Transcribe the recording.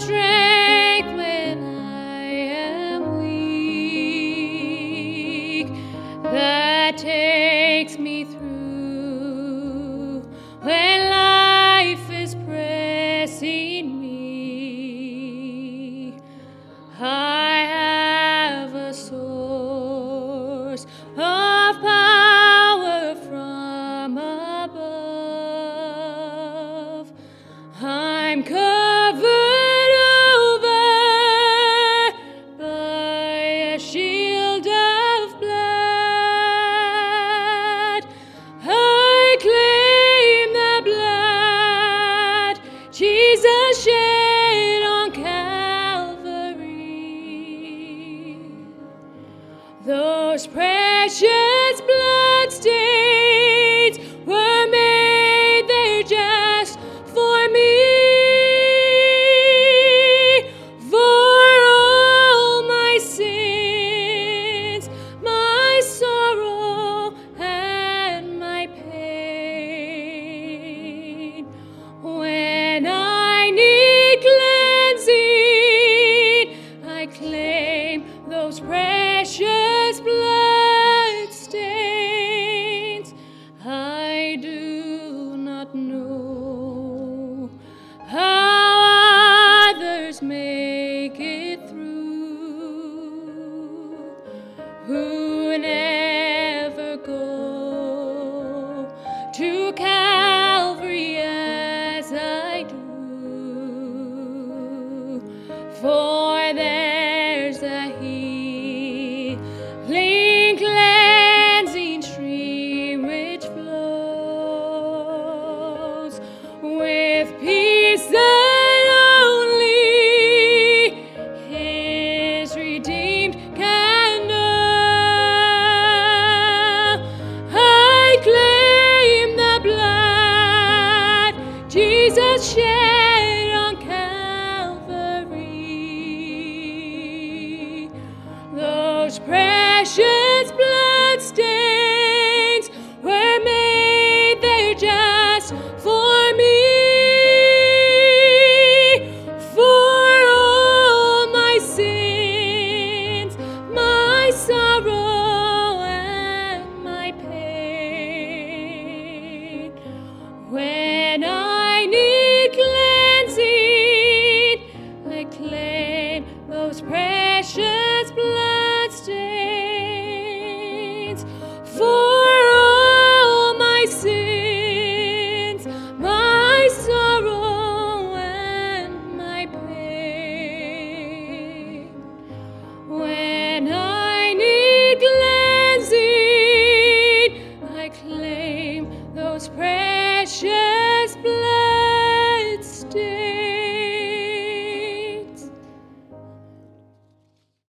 strength when I am weak that takes me. Those precious blood stains were made there just for me. For all my sins, my sorrow and my pain. When I need cleansing, I claim those precious. to Calvary as I do, for there's a Jesus shed on Calvary. Those precious blood.